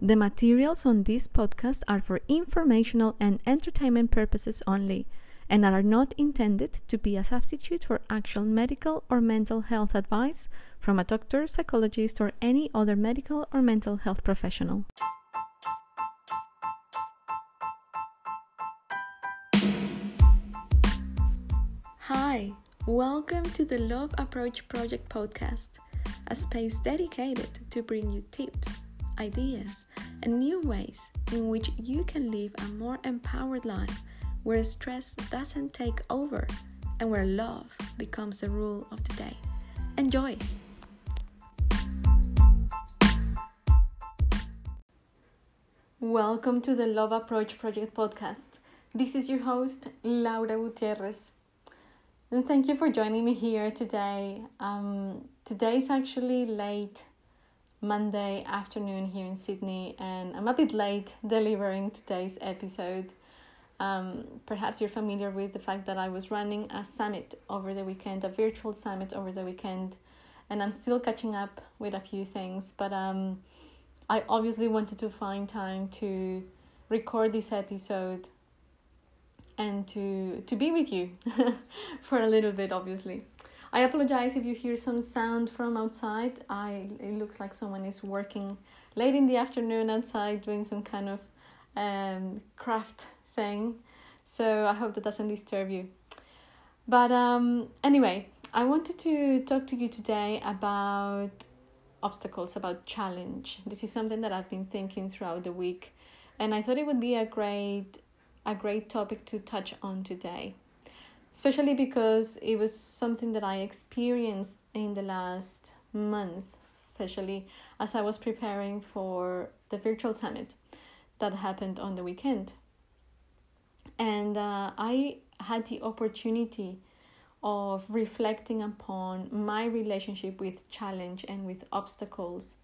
The materials on this podcast are for informational and entertainment purposes only and are not intended to be a substitute for actual medical or mental health advice from a doctor, psychologist, or any other medical or mental health professional. Hi, welcome to the Love Approach Project podcast, a space dedicated to bring you tips, ideas, and new ways in which you can live a more empowered life where stress doesn't take over and where love becomes the rule of the day. Enjoy! Welcome to the Love Approach Project podcast. This is your host, Laura Gutierrez. And thank you for joining me here today. Um, today is actually late Monday afternoon here in Sydney, and I'm a bit late delivering today's episode. Um, perhaps you're familiar with the fact that I was running a summit over the weekend, a virtual summit over the weekend, and I'm still catching up with a few things. But um, I obviously wanted to find time to record this episode and to to be with you for a little bit. Obviously, I apologize if you hear some sound from outside. I it looks like someone is working late in the afternoon outside doing some kind of um, craft thing. So I hope that doesn't disturb you. But um, anyway, I wanted to talk to you today about obstacles, about challenge. This is something that I've been thinking throughout the week, and I thought it would be a great a great topic to touch on today. Especially because it was something that I experienced in the last month, especially as I was preparing for the virtual summit that happened on the weekend and uh, I had the opportunity of reflecting upon my relationship with challenge and with obstacles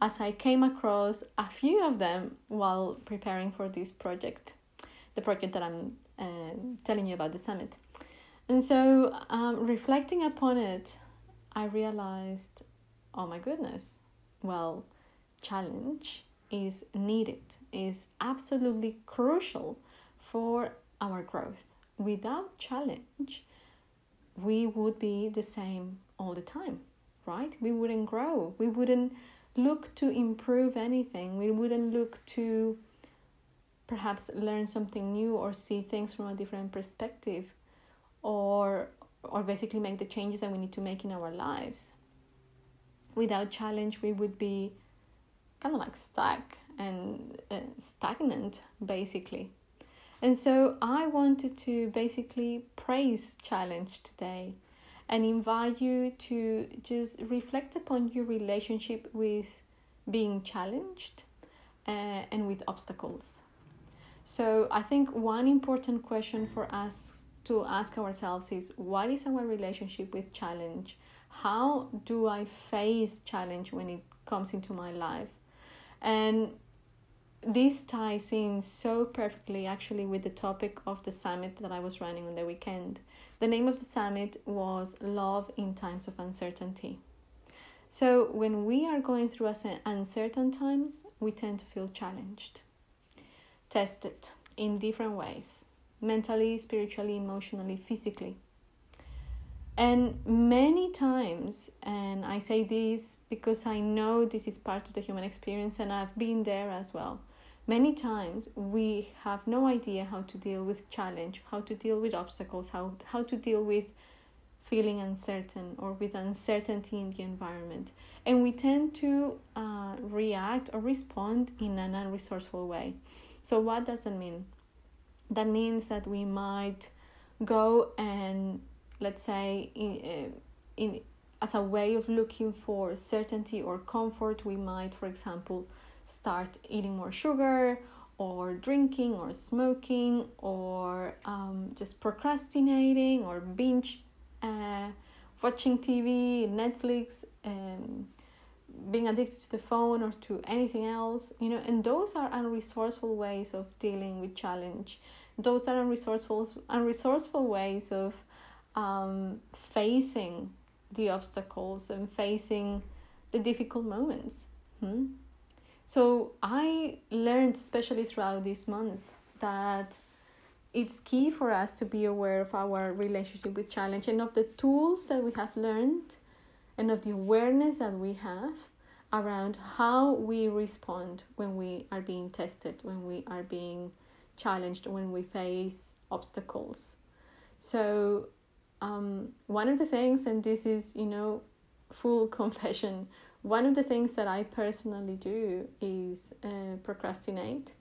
as I came across a few of them while preparing for this project, the project that I'm uh, telling you about the summit. And so, um, reflecting upon it, I realized, oh my goodness, well, challenge is needed, is absolutely crucial for our growth. Without challenge, we would be the same all the time, right? We wouldn't grow. We wouldn't look to improve anything. We wouldn't look to perhaps learn something new or see things from a different perspective or or basically make the changes that we need to make in our lives. Without challenge, we would be kind of like stuck and uh, stagnant basically and so I wanted to basically praise challenge today and invite you to just reflect upon your relationship with being challenged uh, and with obstacles. So I think one important question for us to ask ourselves is what is our relationship with challenge? How do I face challenge when it comes into my life? And this ties in so perfectly actually with the topic of the summit that I was running on the weekend. The name of the summit was Love in Times of Uncertainty. So, when we are going through uncertain times, we tend to feel challenged, tested in different ways mentally, spiritually, emotionally, physically. And many times, and I say this because I know this is part of the human experience and I've been there as well Many times we have no idea how to deal with challenge, how to deal with obstacles, how, how to deal with feeling uncertain or with uncertainty in the environment. And we tend to uh, react or respond in an unresourceful way. So, what does that mean? That means that we might go and, let's say, in, uh, in, as a way of looking for certainty or comfort, we might, for example, start eating more sugar or drinking or smoking or um, just procrastinating or binge uh, watching TV, Netflix, um, being addicted to the phone or to anything else, you know, and those are unresourceful ways of dealing with challenge. Those are unresourceful, unresourceful ways of um, facing the obstacles and facing the difficult moments. Hmm? So I learned, especially throughout this month, that it's key for us to be aware of our relationship with challenge and of the tools that we have learned and of the awareness that we have around how we respond when we are being tested, when we are being challenged, when we face obstacles. So, um, one of the things, and this is, you know, full confession, one of the things that I personally do is uh, procrastinate.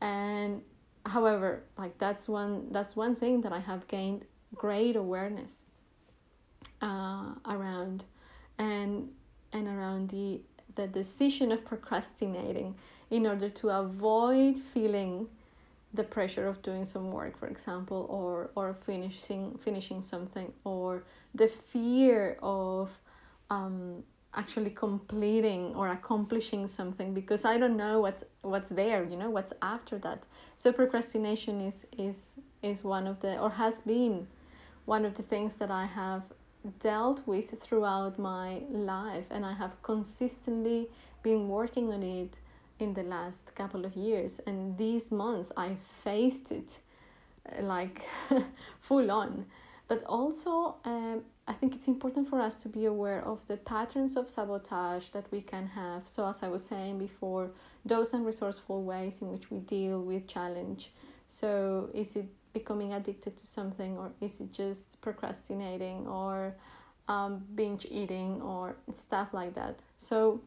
And however, like that's one that's one thing that I have gained great awareness uh, around, and and around the the decision of procrastinating in order to avoid feeling the pressure of doing some work for example or or finishing finishing something or the fear of um, actually completing or accomplishing something because I don't know what's what's there, you know, what's after that. So procrastination is is is one of the or has been one of the things that I have dealt with throughout my life and I have consistently been working on it in the last couple of years and this month I faced it uh, like full on but also um, I think it's important for us to be aware of the patterns of sabotage that we can have. So, as I was saying before, those unresourceful ways in which we deal with challenge. So, is it becoming addicted to something, or is it just procrastinating, or um, binge eating, or stuff like that? So,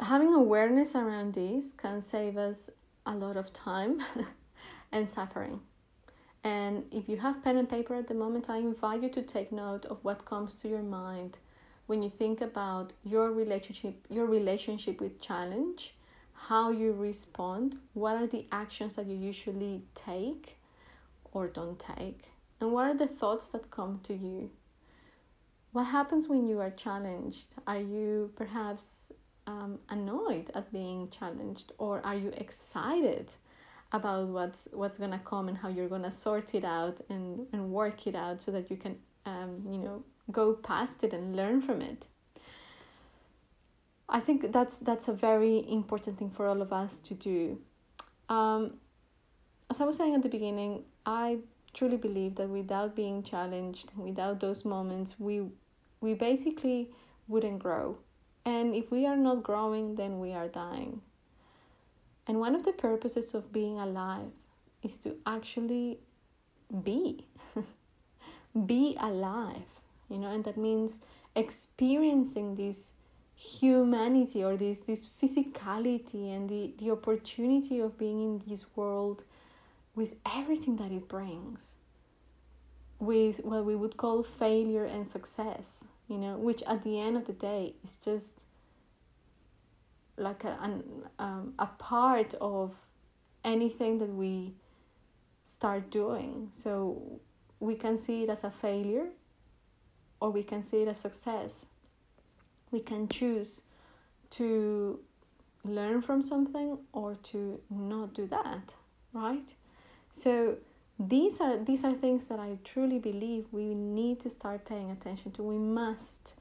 having awareness around this can save us a lot of time and suffering. And if you have pen and paper at the moment, I invite you to take note of what comes to your mind when you think about your relationship, your relationship with challenge, how you respond, what are the actions that you usually take or don't take, and what are the thoughts that come to you. What happens when you are challenged? Are you perhaps um, annoyed at being challenged, or are you excited about what's what's gonna come and how you're gonna sort it out and and work it out so that you can um, you know go past it and learn from it i think that's that's a very important thing for all of us to do. Um, as i was saying at the beginning i truly believe that without being challenged without those moments we we basically wouldn't grow. And if we are not growing then we are dying. And one of the purposes of being alive is to actually be. be alive, you know, and that means experiencing this humanity or this this physicality and the, the opportunity of being in this world with everything that it brings with what we would call failure and success you know which at the end of the day is just like a, an, um, a part of anything that we start doing. So we can see it as a failure or we can see it as success. We can choose to learn from something or to not do that, right? So these are these are things that I truly believe we need to start paying attention to. We must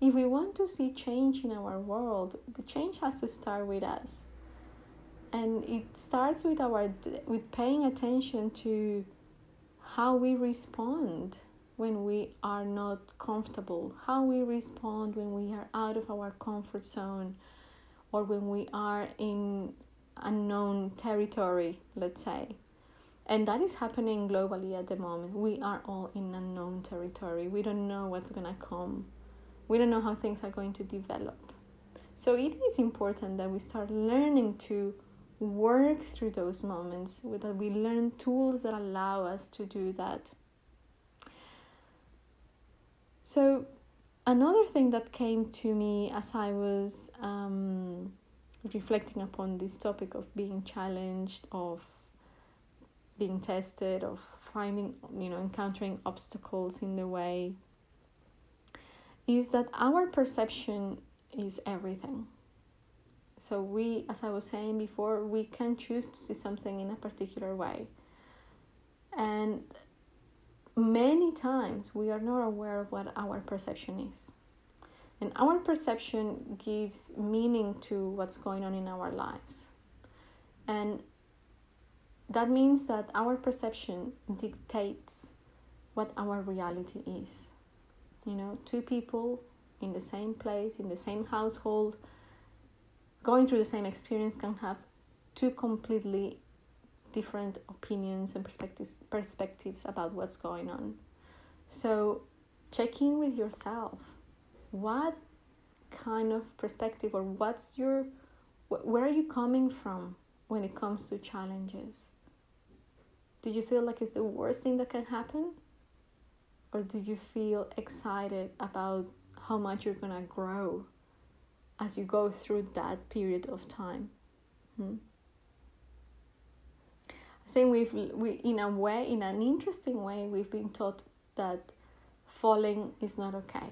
if we want to see change in our world, the change has to start with us. And it starts with our with paying attention to how we respond when we are not comfortable, how we respond when we are out of our comfort zone or when we are in unknown territory, let's say. And that is happening globally at the moment. We are all in unknown territory. We don't know what's going to come we don't know how things are going to develop. So it is important that we start learning to work through those moments, that we learn tools that allow us to do that. So, another thing that came to me as I was um, reflecting upon this topic of being challenged, of being tested, of finding, you know, encountering obstacles in the way is that our perception is everything. So we, as I was saying before, we can choose to see something in a particular way. And many times we are not aware of what our perception is. And our perception gives meaning to what's going on in our lives. And that means that our perception dictates what our reality is. You know, two people in the same place, in the same household, going through the same experience can have two completely different opinions and perspectives perspectives about what's going on. So check in with yourself. What kind of perspective or what's your where are you coming from when it comes to challenges? Do you feel like it's the worst thing that can happen? Or do you feel excited about how much you're gonna grow as you go through that period of time? Hmm? Think we've we in a way, in an interesting way, we've been taught that falling is not okay.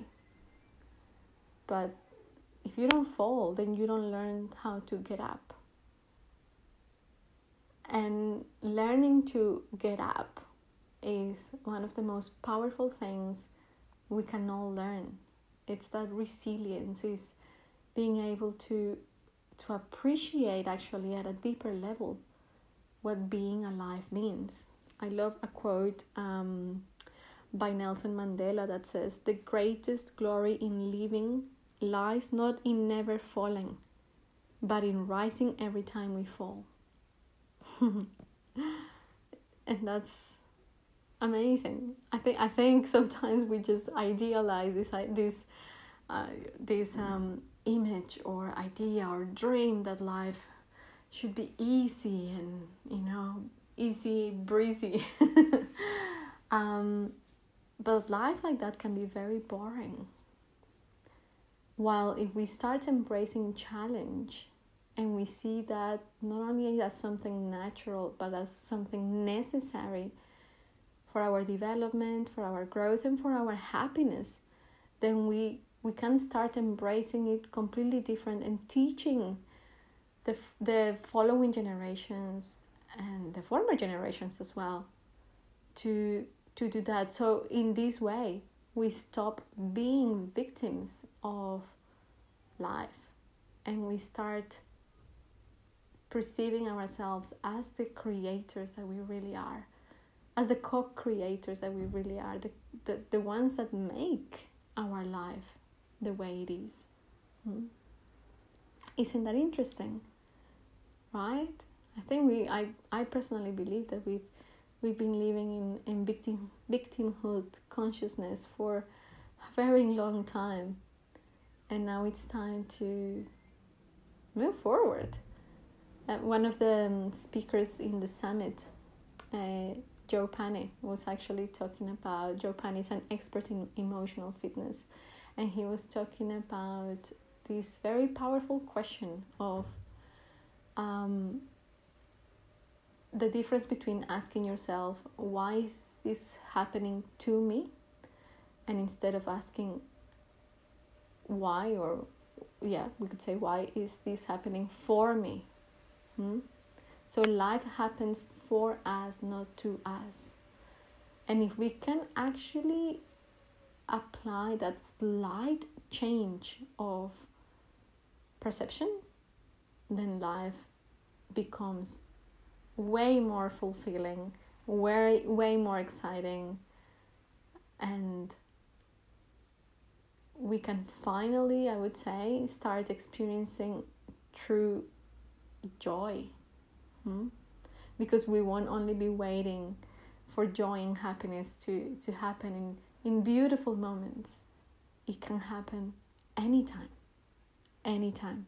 But if you don't fall, then you don't learn how to get up. And learning to get up is one of the most powerful things we can all learn. It's that resilience is being able to to appreciate actually at a deeper level what being alive means. I love a quote um, by Nelson Mandela that says, The greatest glory in living lies not in never falling, but in rising every time we fall. and that's amazing. I think I think sometimes we just idealize this this uh, this um, image or idea or dream that life should be easy and you know easy breezy. um, but life like that can be very boring. While if we start embracing challenge and we see that not only as something natural but as something necessary for our development, for our growth, and for our happiness, then we we can start embracing it completely different and teaching the the following generations and the former generations as well to to do that. So in this way, we stop being victims of life and we start perceiving ourselves as the creators that we really are, as the co creators that we really are, the, the, the ones that make our life the way it is. Hmm? Isn't that interesting? Right? I think we I, I personally believe that we've we've been living in, in victim victimhood consciousness for a very long time. And now it's time to move forward. Uh, one of the um, speakers in the summit uh, joe pane was actually talking about joe pane is an expert in emotional fitness. And he was talking about this very powerful question of um, the difference between asking yourself, why is this happening to me? And instead of asking, why, or yeah, we could say, why is this happening for me? Hmm? So life happens for us, not to us. And if we can actually apply that slight change of perception, then life becomes way more fulfilling, way way more exciting, and we can finally, I would say, start experiencing true joy. Hmm? Because we won't only be waiting for joy and happiness to, to happen in, in beautiful moments. It can happen anytime. Anytime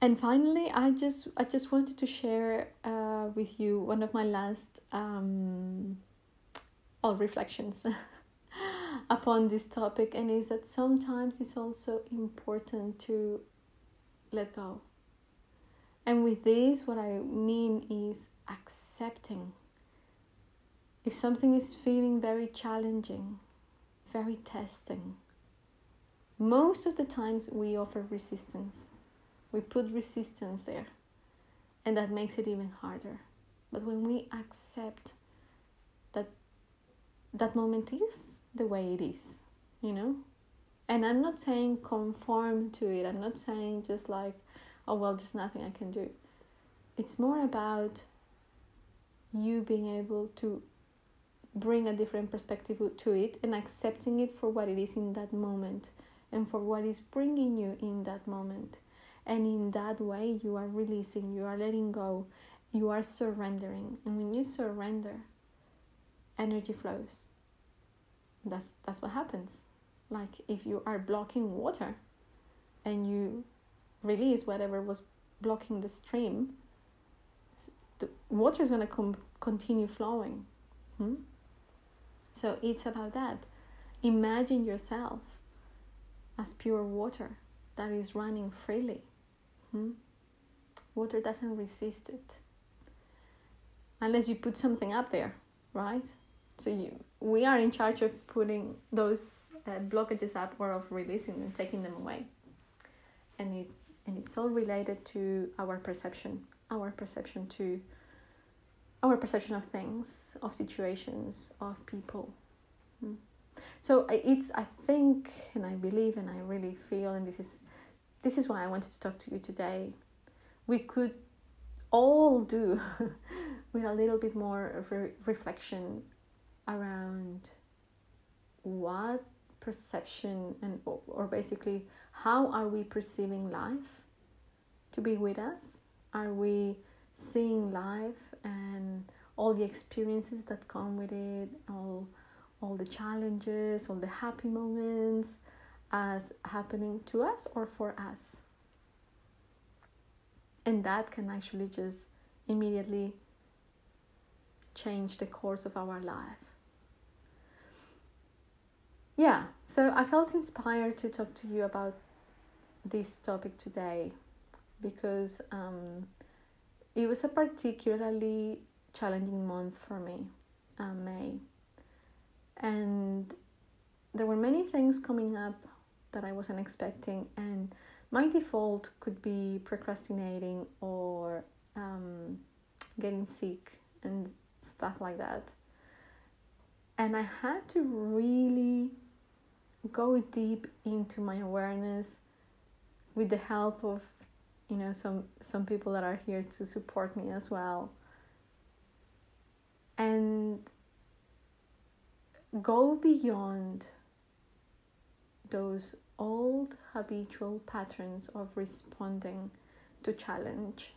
and finally i just i just wanted to share uh, with you one of my last um all reflections upon this topic and is that sometimes it's also important to let go. And with this what i mean is accepting. If something is feeling very challenging very testing most of the times we offer resistance we put resistance there, and that makes it even harder. But when we accept that that moment is the way it is, you know? And I'm not saying conform to it. I'm not saying just like, oh, well, there's nothing I can do. It's more about you being able to bring a different perspective to it and accepting it for what it is in that moment and for what is bringing you in that moment. And in that way, you are releasing, you are letting go, you are surrendering. And when you surrender, energy flows. That's, that's what happens. Like if you are blocking water and you release whatever was blocking the stream, the water is going to com- continue flowing. Hmm? So it's about that. Imagine yourself as pure water that is running freely. Hmm? Water doesn't resist it unless you put something up there, right? So you, we are in charge of putting those uh, blockages up or of releasing them, taking them away. And it and it's all related to our perception, our perception to our perception of things, of situations, of people. Hmm. So it's I think and I believe and I really feel and this is this is why I wanted to talk to you today. We could all do with a little bit more re- reflection around what perception and or basically how are we perceiving life to be with us are we seeing life and all the experiences that come with it all all the challenges all the happy moments as happening to us or for us and that can actually just immediately change the course of our life yeah, so I felt inspired to talk to you about this topic today because um, it was a particularly challenging month for me, uh, May. And there were many things coming up that I wasn't expecting, and my default could be procrastinating or um, getting sick and stuff like that. And I had to really go deep into my awareness with the help of you know some some people that are here to support me as well and go beyond those old habitual patterns of responding to challenge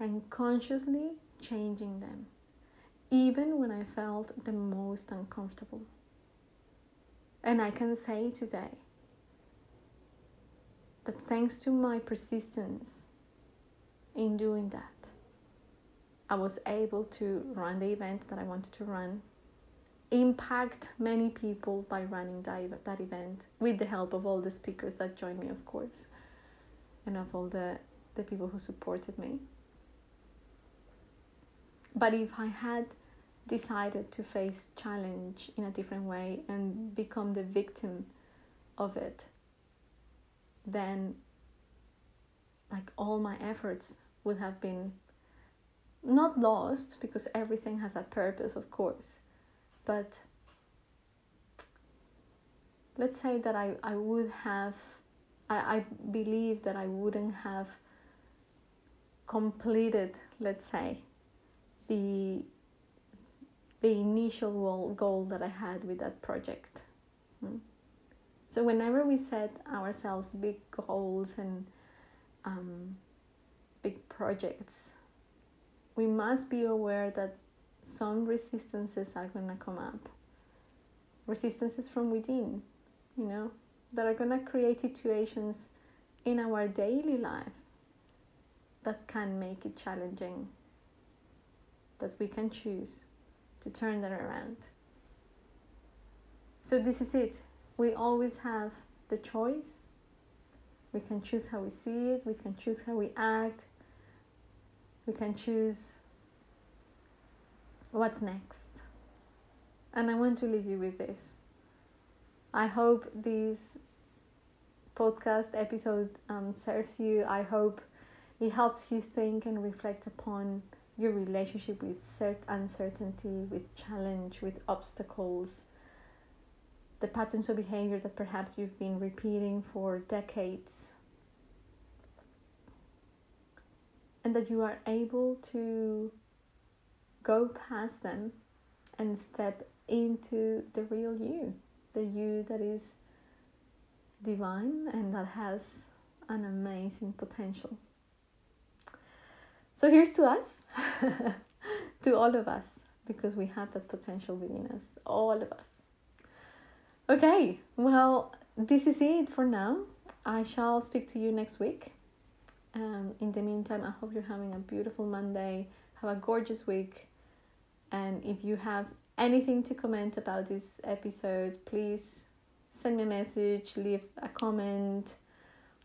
and consciously changing them even when i felt the most uncomfortable. And I can say today that thanks to my persistence in doing that, I was able to run the event that I wanted to run, impact many people by running that, that event with the help of all the speakers that joined me, of course, and of all the, the people who supported me. But if I had decided to face challenge in a different way and become the victim of it, then like all my efforts would have been not lost because everything has a purpose, of course, but let's say that I, I would have, I, I believe that I wouldn't have completed, let's say, the the initial goal, goal that I had with that project. Mm. So whenever we set ourselves big goals and um, big projects, we must be aware that some resistances are going to come up. Resistances from within, you know, that are going to create situations in our daily life that can make it challenging, that we can choose to turn that around. So, this is it. We always have the choice. We can choose how we see it, we can choose how we act, we can choose what's next. And I want to leave you with this. I hope this podcast episode um, serves you. I hope it helps you think and reflect upon your relationship with cert- uncertainty, with challenge, with obstacles, the patterns of behavior that perhaps you've been repeating for decades and that you are able to go past them and step into the real you, the you that is divine and that has an amazing potential. So here's to us, to all of us, because we have that potential within us, all of us. Okay, well, this is it for now. I shall speak to you next week. Um, in the meantime, I hope you're having a beautiful Monday. Have a gorgeous week. And if you have anything to comment about this episode, please send me a message, leave a comment,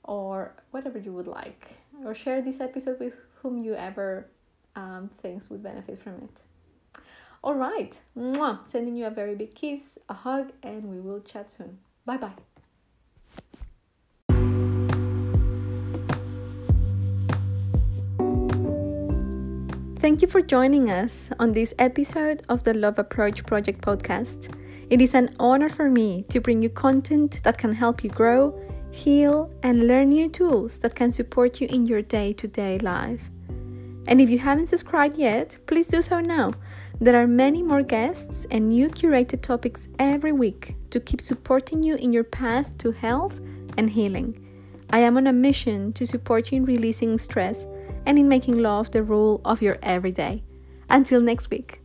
or whatever you would like. Or share this episode with whom you ever um, thinks would benefit from it. All right, Mwah. sending you a very big kiss, a hug, and we will chat soon. Bye bye. Thank you for joining us on this episode of the Love Approach Project podcast. It is an honor for me to bring you content that can help you grow, heal, and learn new tools that can support you in your day to day life. And if you haven't subscribed yet, please do so now. There are many more guests and new curated topics every week to keep supporting you in your path to health and healing. I am on a mission to support you in releasing stress and in making love the rule of your everyday. Until next week.